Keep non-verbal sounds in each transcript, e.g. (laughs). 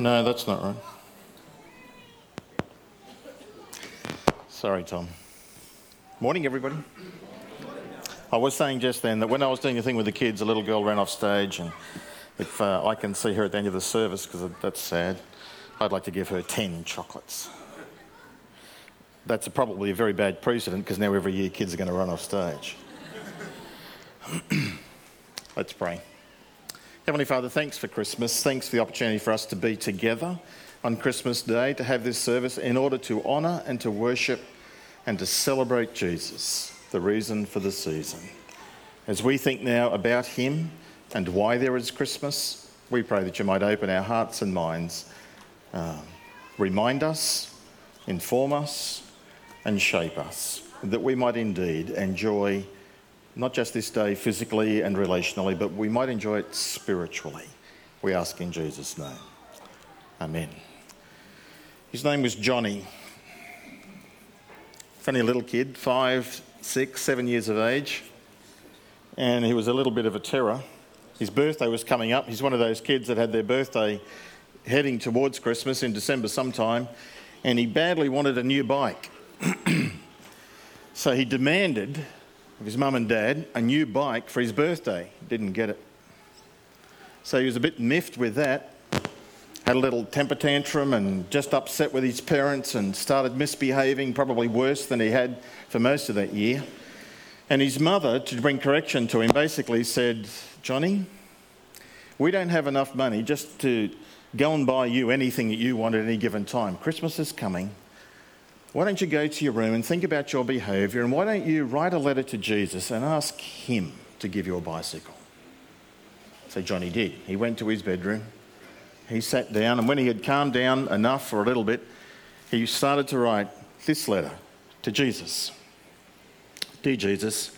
No, that's not right. Sorry, Tom. Morning, everybody. I was saying just then that when I was doing a thing with the kids, a little girl ran off stage, and if uh, I can see her at the end of the service, because that's sad, I'd like to give her 10 chocolates. That's a, probably a very bad precedent because now every year kids are going to run off stage. (clears throat) Let's pray. Heavenly Father, thanks for Christmas. Thanks for the opportunity for us to be together on Christmas Day, to have this service in order to honour and to worship and to celebrate Jesus, the reason for the season. As we think now about Him and why there is Christmas, we pray that you might open our hearts and minds, uh, remind us, inform us, and shape us, that we might indeed enjoy not just this day physically and relationally, but we might enjoy it spiritually. We ask in Jesus' name. Amen. His name was Johnny. Funny little kid, five, six, seven years of age, and he was a little bit of a terror. His birthday was coming up. He's one of those kids that had their birthday heading towards Christmas in December sometime, and he badly wanted a new bike. (clears throat) so he demanded of his mum and dad a new bike for his birthday. Didn't get it. So he was a bit miffed with that. Had a little temper tantrum and just upset with his parents and started misbehaving, probably worse than he had for most of that year. And his mother, to bring correction to him, basically said, Johnny, we don't have enough money just to go and buy you anything that you want at any given time. Christmas is coming. Why don't you go to your room and think about your behaviour and why don't you write a letter to Jesus and ask him to give you a bicycle? So Johnny did. He went to his bedroom, he sat down, and when he had calmed down enough for a little bit, he started to write this letter to Jesus Dear Jesus,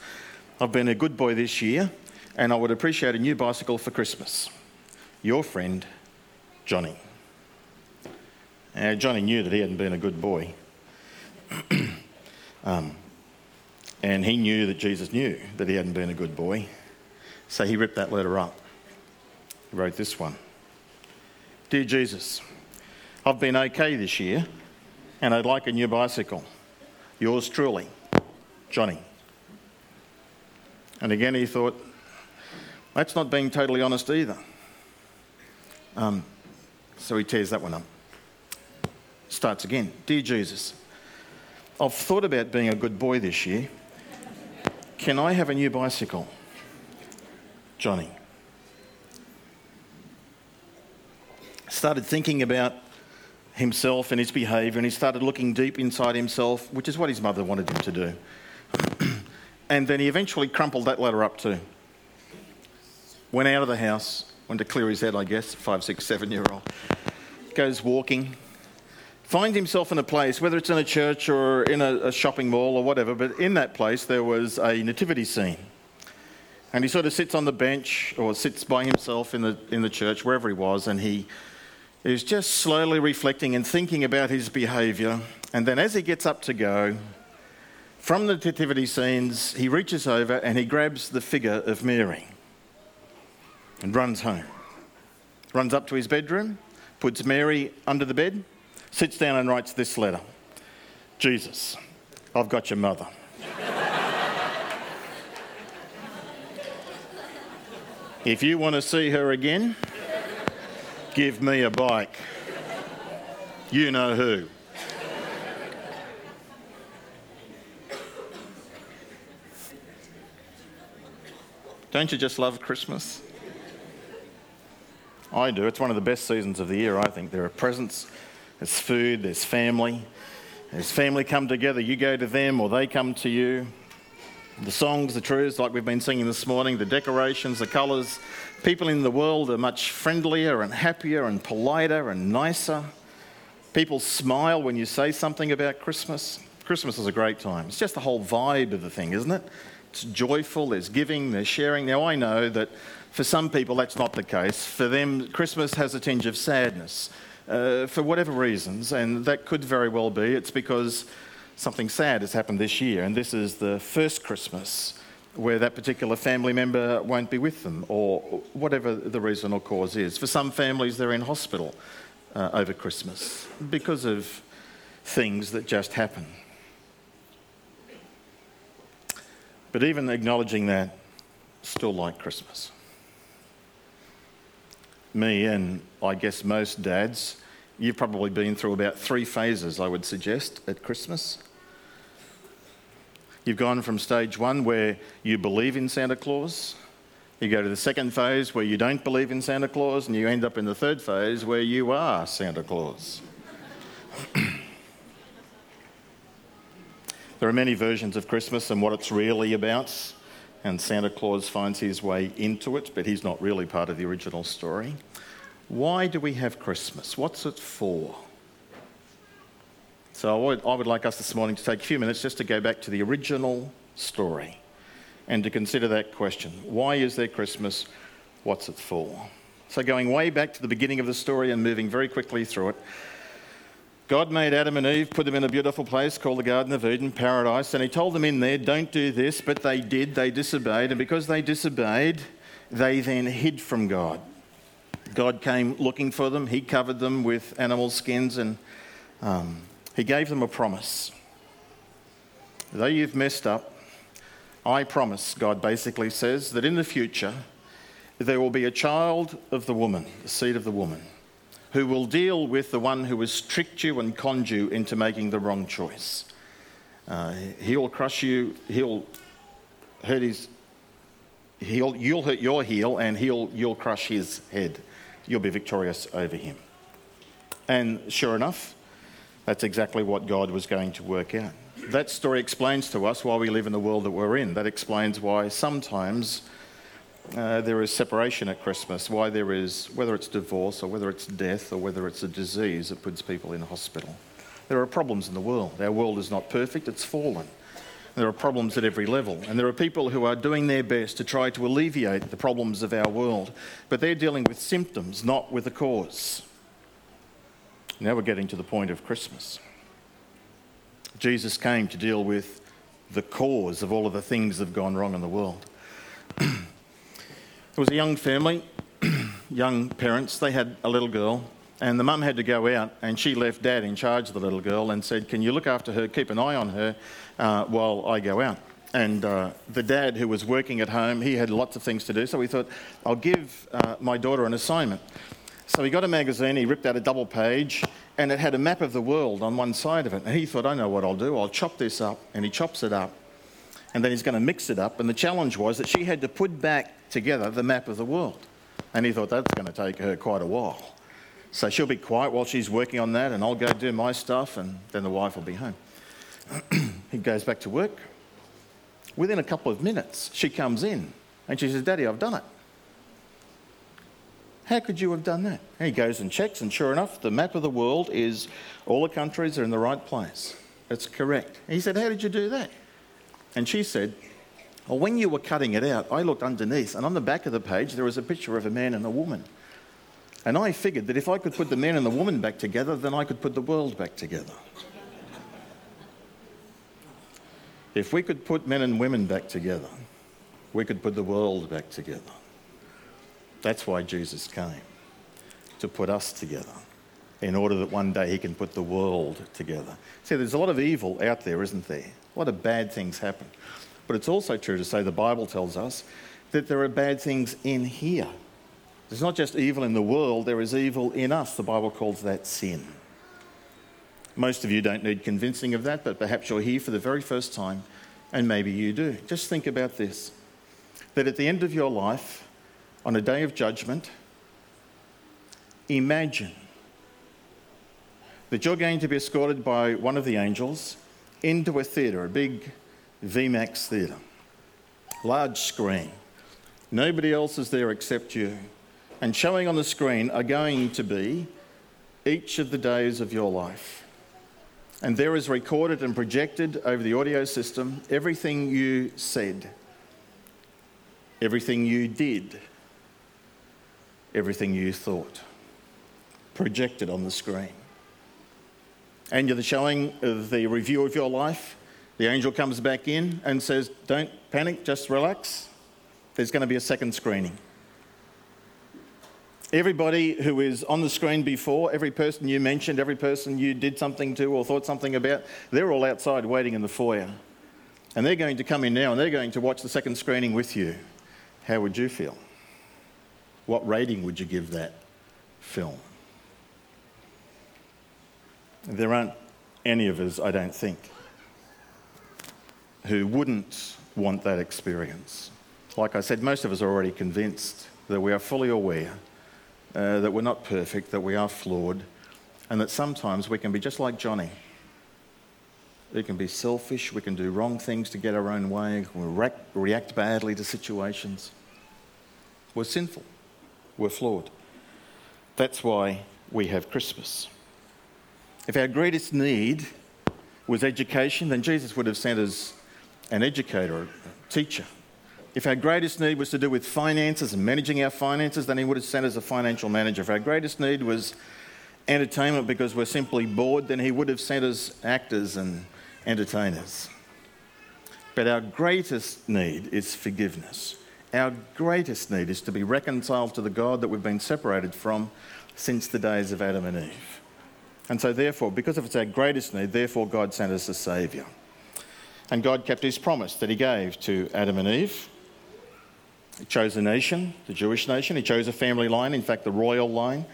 I've been a good boy this year and I would appreciate a new bicycle for Christmas. Your friend, Johnny. Now, Johnny knew that he hadn't been a good boy. (clears throat) um, and he knew that Jesus knew that he hadn't been a good boy. So he ripped that letter up. He wrote this one Dear Jesus, I've been okay this year and I'd like a new bicycle. Yours truly, Johnny. And again, he thought, that's not being totally honest either. Um, so he tears that one up. Starts again Dear Jesus, I've thought about being a good boy this year. Can I have a new bicycle? Johnny. Started thinking about himself and his behaviour, and he started looking deep inside himself, which is what his mother wanted him to do. (clears throat) and then he eventually crumpled that letter up too. Went out of the house, went to clear his head, I guess, five, six, seven year old. Goes walking, finds himself in a place, whether it's in a church or in a, a, shopping mall or whatever, but in that place there was a nativity scene. And he sort of sits on the bench or sits by himself in the, in the church, wherever he was, and he is just slowly reflecting and thinking about his behaviour. And then as he gets up to go, from the nativity scenes, he reaches over and he grabs the figure of Mary and runs home. Runs up to his bedroom, puts Mary under the bed, sits down and writes this letter Jesus, I've got your mother. if you want to see her again, give me a bike. You know who. Don't you just love Christmas? I do. It's one of the best seasons of the year, I think. There are presents there's food, there's family. There's family come together. You go to them or they come to you. The songs, the truths, like we've been singing this morning, the decorations, the colours. People in the world are much friendlier and happier and politer and nicer. People smile when you say something about Christmas. Christmas is a great time. It's just the whole vibe of the thing, isn't it? It's joyful, there's giving, there's sharing. Now, I know that for some people that's not the case. For them, Christmas has a tinge of sadness uh, for whatever reasons, and that could very well be it's because something sad has happened this year, and this is the first Christmas where that particular family member won't be with them, or whatever the reason or cause is. For some families, they're in hospital uh, over Christmas because of things that just happen. But even acknowledging that, still like Christmas. Me and I guess most dads, you've probably been through about three phases, I would suggest, at Christmas. You've gone from stage one where you believe in Santa Claus, you go to the second phase where you don't believe in Santa Claus, and you end up in the third phase where you are Santa Claus. (clears throat) there are many versions of Christmas and what it's really about, and Santa Claus finds his way into it, but he's not really part of the original story. Why do we have Christmas? What's it for? So I would, I would like us this morning to take a few minutes just to go back to the original story and to consider that question why is there Christmas? What's it for? So, going way back to the beginning of the story and moving very quickly through it, God made Adam and Eve, put them in a beautiful place called the Garden of Eden, paradise, and He told them in there, don't do this, but they did, they disobeyed, and because they disobeyed, they then hid from God. God came looking for them, He covered them with animal skins, and um, He gave them a promise. Though you've messed up, I promise, God basically says, that in the future there will be a child of the woman, the seed of the woman, who will deal with the one who has tricked you and conned you into making the wrong choice. Uh, he'll crush you, he'll hurt his, he'll, you'll hurt your heel, and he'll, you'll crush his head. You'll be victorious over him. And sure enough, that's exactly what God was going to work out that story explains to us why we live in the world that we're in. That explains why sometimes uh, there is separation at Christmas, why there is, whether it's divorce or whether it's death or whether it's a disease that puts people in hospital. There are problems in the world. Our world is not perfect, it's fallen. There are problems at every level, and there are people who are doing their best to try to alleviate the problems of our world, but they're dealing with symptoms, not with the cause. Now we're getting to the point of Christmas. Jesus came to deal with the cause of all of the things that have gone wrong in the world. (clears throat) there was a young family, (clears throat) young parents, they had a little girl, and the mum had to go out, and she left dad in charge of the little girl and said, Can you look after her, keep an eye on her uh, while I go out? And uh, the dad, who was working at home, he had lots of things to do, so he thought, I'll give uh, my daughter an assignment. So he got a magazine, he ripped out a double page, and it had a map of the world on one side of it. And he thought, I know what I'll do. I'll chop this up. And he chops it up. And then he's going to mix it up. And the challenge was that she had to put back together the map of the world. And he thought that's going to take her quite a while. So she'll be quiet while she's working on that, and I'll go do my stuff, and then the wife will be home. (clears throat) he goes back to work. Within a couple of minutes, she comes in and she says, Daddy, I've done it. How could you have done that? And he goes and checks, and sure enough, the map of the world is all the countries are in the right place. It's correct. And he said, How did you do that? And she said, Well, when you were cutting it out, I looked underneath, and on the back of the page, there was a picture of a man and a woman. And I figured that if I could put the man and the woman back together, then I could put the world back together. if we could put men and women back together, we could put the world back together. That's why Jesus came, to put us together, in order that one day he can put the world together. See, there's a lot of evil out there, isn't there? A lot of bad things happen. But it's also true to say the Bible tells us that there are bad things in here. There's not just evil in the world, there is evil in us. The Bible calls that sin. Most of you don't need convincing of that, but perhaps you're here for the very first time, and maybe you do. Just think about this that at the end of your life, on a day of judgment, imagine that you're going to be escorted by one of the angels into a theatre, a big VMAX theatre, large screen. Nobody else is there except you. And showing on the screen are going to be each of the days of your life. And there is recorded and projected over the audio system everything you said, everything you did everything you thought projected on the screen. And you're the showing of the review of your life. The angel comes back in and says, Don't panic, just relax. There's going to be a second screening. Everybody who is on the screen before, every person you mentioned, every person you did something to or thought something about, they're all outside waiting in the foyer. And they're going to come in now and they're going to watch the second screening with you. How would you feel? What rating would you give that film? There aren't any of us, I don't think, who wouldn't want that experience. Like I said, most of us are already convinced that we are fully aware uh, that we're not perfect, that we are flawed, and that sometimes we can be just like Johnny. We can be selfish, we can do wrong things to get our own way, we react, react badly to situations. We're sinful, we're flawed. That's why we have Christmas. If our greatest need was education, then Jesus would have sent us an educator, a teacher. If our greatest need was to do with finances and managing our finances, then he would have sent us a financial manager. If our greatest need was entertainment because we're simply bored, then he would have sent us actors and entertainers. But our greatest need is forgiveness. Our greatest need is to be reconciled to the God that we've been separated from since the days of Adam and Eve. And so, therefore, because of it's our greatest need, therefore, God sent us a Saviour. And God kept his promise that he gave to Adam and Eve. He chose a nation, the Jewish nation. He chose a family line, in fact, the royal line.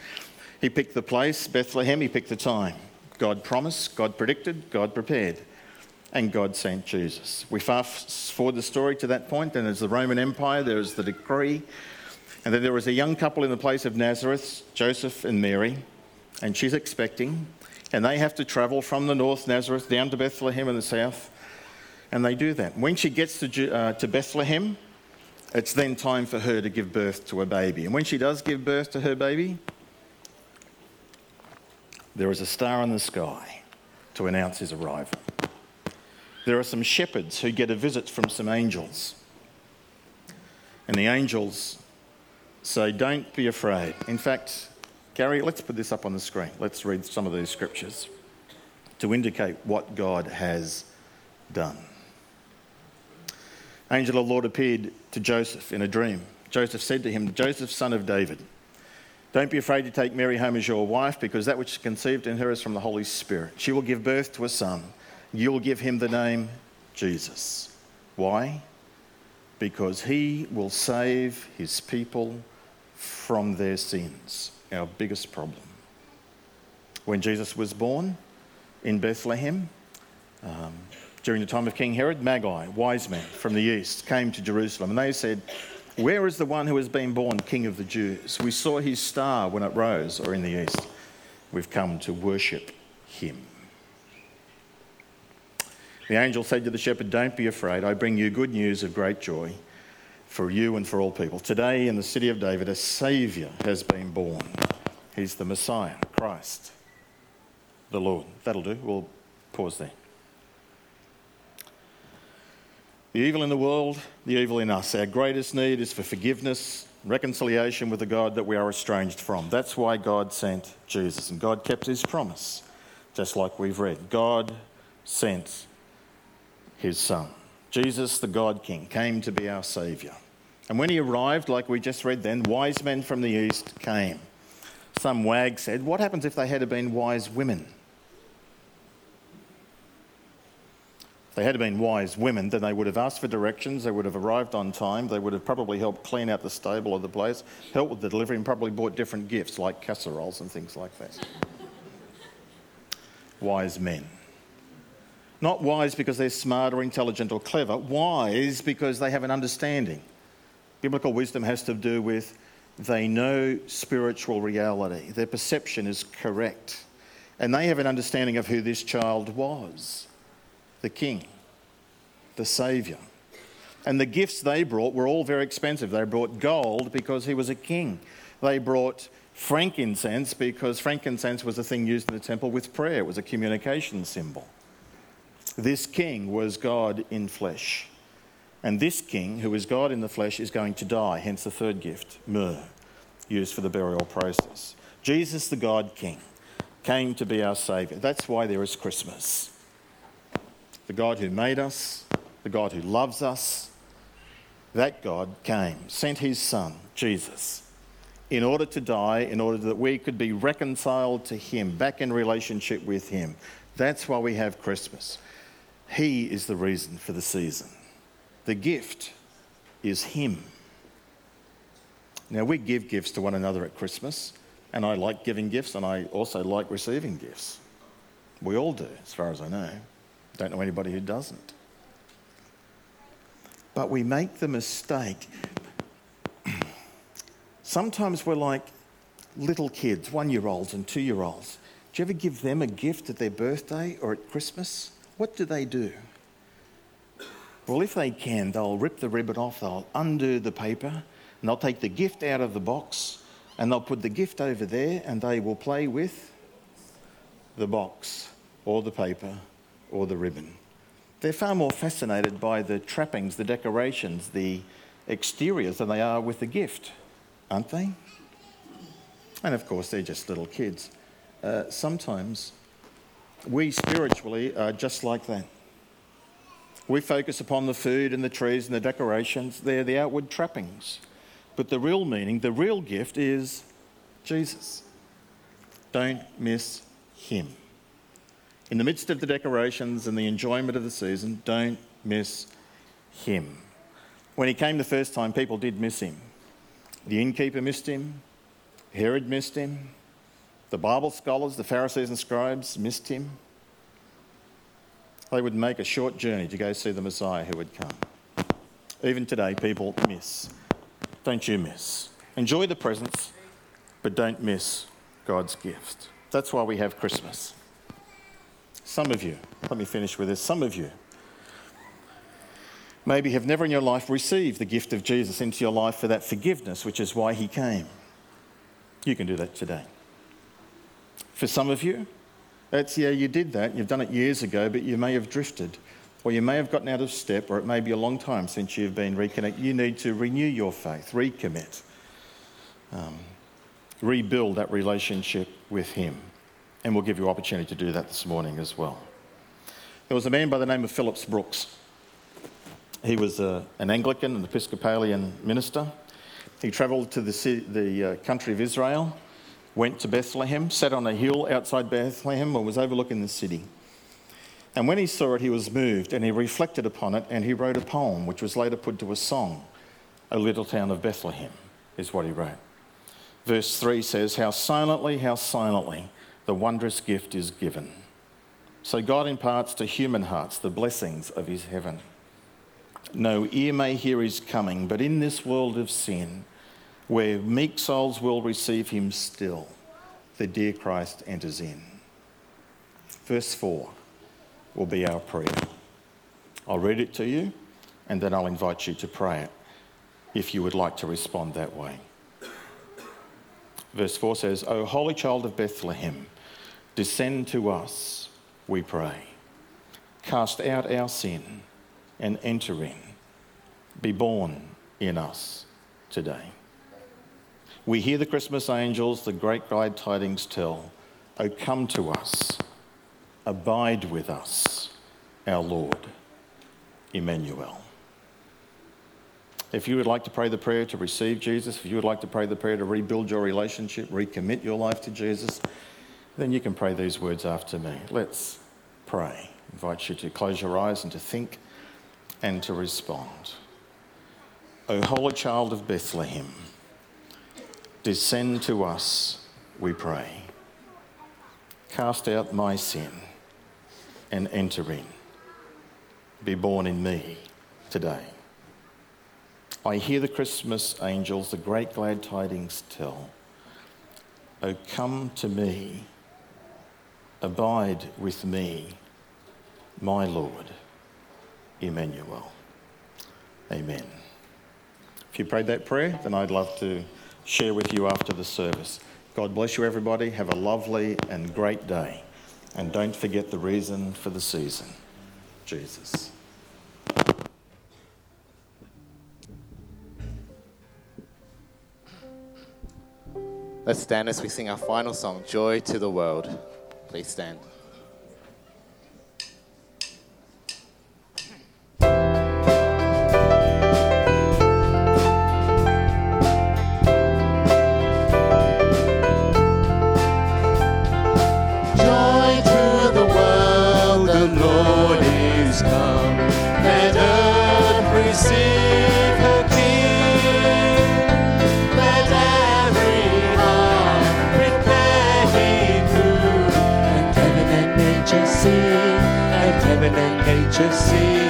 He picked the place, Bethlehem. He picked the time. God promised, God predicted, God prepared, and God sent Jesus. We fast forward the story to that point. Then there's the Roman Empire, there is the decree, and then there was a young couple in the place of Nazareth, Joseph and Mary, and she's expecting, and they have to travel from the north, Nazareth, down to Bethlehem in the south and they do that. When she gets to, uh, to Bethlehem, it's then time for her to give birth to a baby. And when she does give birth to her baby, there is a star in the sky to announce his arrival. There are some shepherds who get a visit from some angels. And the angels say, Don't be afraid. In fact, Gary, let's put this up on the screen. Let's read some of these scriptures to indicate what God has done angel of the Lord appeared to Joseph in a dream. Joseph said to him, Joseph, son of David, don't be afraid to take Mary home as your wife, because that which is conceived in her is from the Holy Spirit. She will give birth to a son. You'll give him the name Jesus. Why? Because he will save his people from their sins, our biggest problem. When Jesus was born in Bethlehem, um, during the time of King Herod, Magi, wise men from the east, came to Jerusalem and they said, Where is the one who has been born King of the Jews? We saw his star when it rose, or in the east. We've come to worship him. The angel said to the shepherd, Don't be afraid. I bring you good news of great joy for you and for all people. Today, in the city of David, a Saviour has been born. He's the Messiah, Christ, the Lord. That'll do. We'll pause there. The evil in the world, the evil in us. Our greatest need is for forgiveness, reconciliation with the God that we are estranged from. That's why God sent Jesus. And God kept his promise, just like we've read. God sent his Son. Jesus, the God King, came to be our Saviour. And when he arrived, like we just read then, wise men from the east came. Some wag said, What happens if they had been wise women? If they had been wise women, then they would have asked for directions, they would have arrived on time, they would have probably helped clean out the stable of the place, helped with the delivery, and probably bought different gifts like casseroles and things like that. (laughs) wise men. Not wise because they're smart or intelligent or clever, wise because they have an understanding. Biblical wisdom has to do with they know spiritual reality, their perception is correct, and they have an understanding of who this child was the king, the saviour. And the gifts they brought were all very expensive. They brought gold because he was a king. They brought frankincense because frankincense was a thing used in the temple with prayer, it was a communication symbol. This king was God in flesh. And this king, who is God in the flesh, is going to die, hence the third gift, myrrh, used for the burial process. Jesus, the God King, came to be our Saviour. That's why there is Christmas the God who made us, the God who loves us, that God came, sent his Son, Jesus, in order to die, in order that we could be reconciled to Him, back in relationship with Him. That's why we have Christmas. He is the reason for the season. The gift is Him. Now, we give gifts to one another at Christmas, and I like giving gifts, and I also like receiving gifts. We all do, as far as I know. Don't know anybody who doesn't. But we make the mistake. (clears throat) Sometimes we're like little kids, one year olds and two year olds. Do you ever give them a gift at their birthday or at Christmas? What do they do? Well, if they can, they'll rip the ribbon off, they'll undo the paper, and they'll take the gift out of the box, and they'll put the gift over there, and they will play with the box or the paper or the ribbon. They're far more fascinated by the trappings, the decorations, the exteriors than they are with the gift, aren't they? And of course, they're just little kids. Uh, sometimes we spiritually are just like that. We focus upon the food and the trees and the decorations, they're the outward trappings. But the real meaning, the real gift is Jesus. Don't miss him. In the midst of the decorations and the enjoyment of the season, don't miss him. When he came the first time, people did miss him. The innkeeper missed him, Herod missed him, the Bible scholars, the Pharisees and scribes missed him. They would make a short journey to go see the Messiah who would come. Even today, people miss. Don't you miss. Enjoy the presents, but don't miss God's gift. That's why we have Christmas. Some of you, let me finish with this, some of you maybe have never in your life received the gift of Jesus into your life for that forgiveness, which is why he came. You can do that today. For some of you, it's yeah, you did that, you've done it years ago, but you may have drifted, or you may have gotten out of step, or it may be a long time since you've been reconnected. You need to renew your faith, recommit, um, rebuild that relationship with Him and we'll give you opportunity to do that this morning as well. There was a man by the name of Phillips Brooks. He was uh, an Anglican and Episcopalian minister. He travelled to the, the uh, country of Israel, went to Bethlehem, sat on a hill outside Bethlehem and was overlooking the city. And when he saw it, he was moved and he reflected upon it and he wrote a poem which was later put to a song. A little town of Bethlehem is what he wrote. Verse 3 says, How silently, how silently the wondrous gift is given. So God imparts to human hearts the blessings of his heaven. No ear may hear his coming, but in this world of sin, where meek souls will receive him still, the dear Christ enters in. Verse 4 will be our prayer. I'll read it to you, and then I'll invite you to pray it if you would like to respond that way. Verse 4 says, O holy child of Bethlehem, Descend to us, we pray. Cast out our sin and enter in. Be born in us today. We hear the Christmas angels, the great glad tidings tell. Oh, come to us, abide with us, our Lord, Emmanuel. If you would like to pray the prayer to receive Jesus, if you would like to pray the prayer to rebuild your relationship, recommit your life to Jesus, then you can pray these words after me. Let's pray. I invite you to close your eyes and to think and to respond. O Holy Child of Bethlehem, descend to us, we pray. Cast out my sin and enter in. Be born in me today. I hear the Christmas angels, the great glad tidings tell. O come to me Abide with me, my Lord, Emmanuel. Amen. If you prayed that prayer, then I'd love to share with you after the service. God bless you, everybody. Have a lovely and great day. And don't forget the reason for the season Jesus. Let's stand as we sing our final song, Joy to the World. Please stand. Has come. Let earth receive her King. Let every heart prepare him food. Heaven and nature sing, and heaven and nature sing,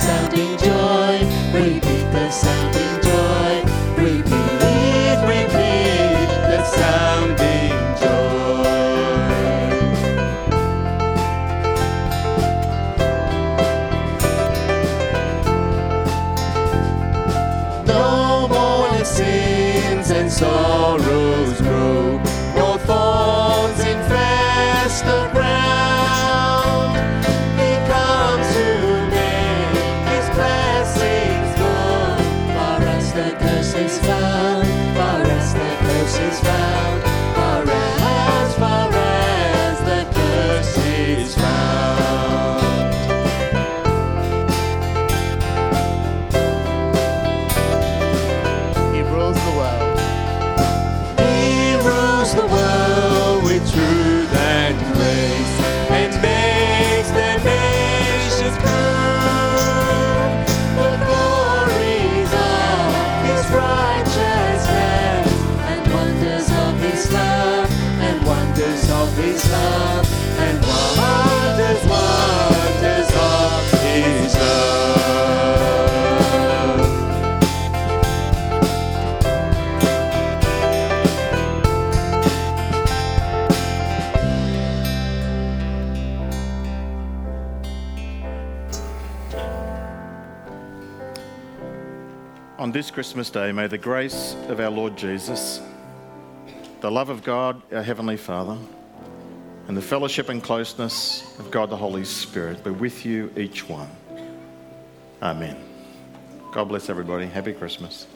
sounding this Christmas day, may the grace of our Lord Jesus, the love of God, our Heavenly Father, and the fellowship and closeness of God the Holy Spirit be with you, each one. Amen. God bless everybody. Happy Christmas.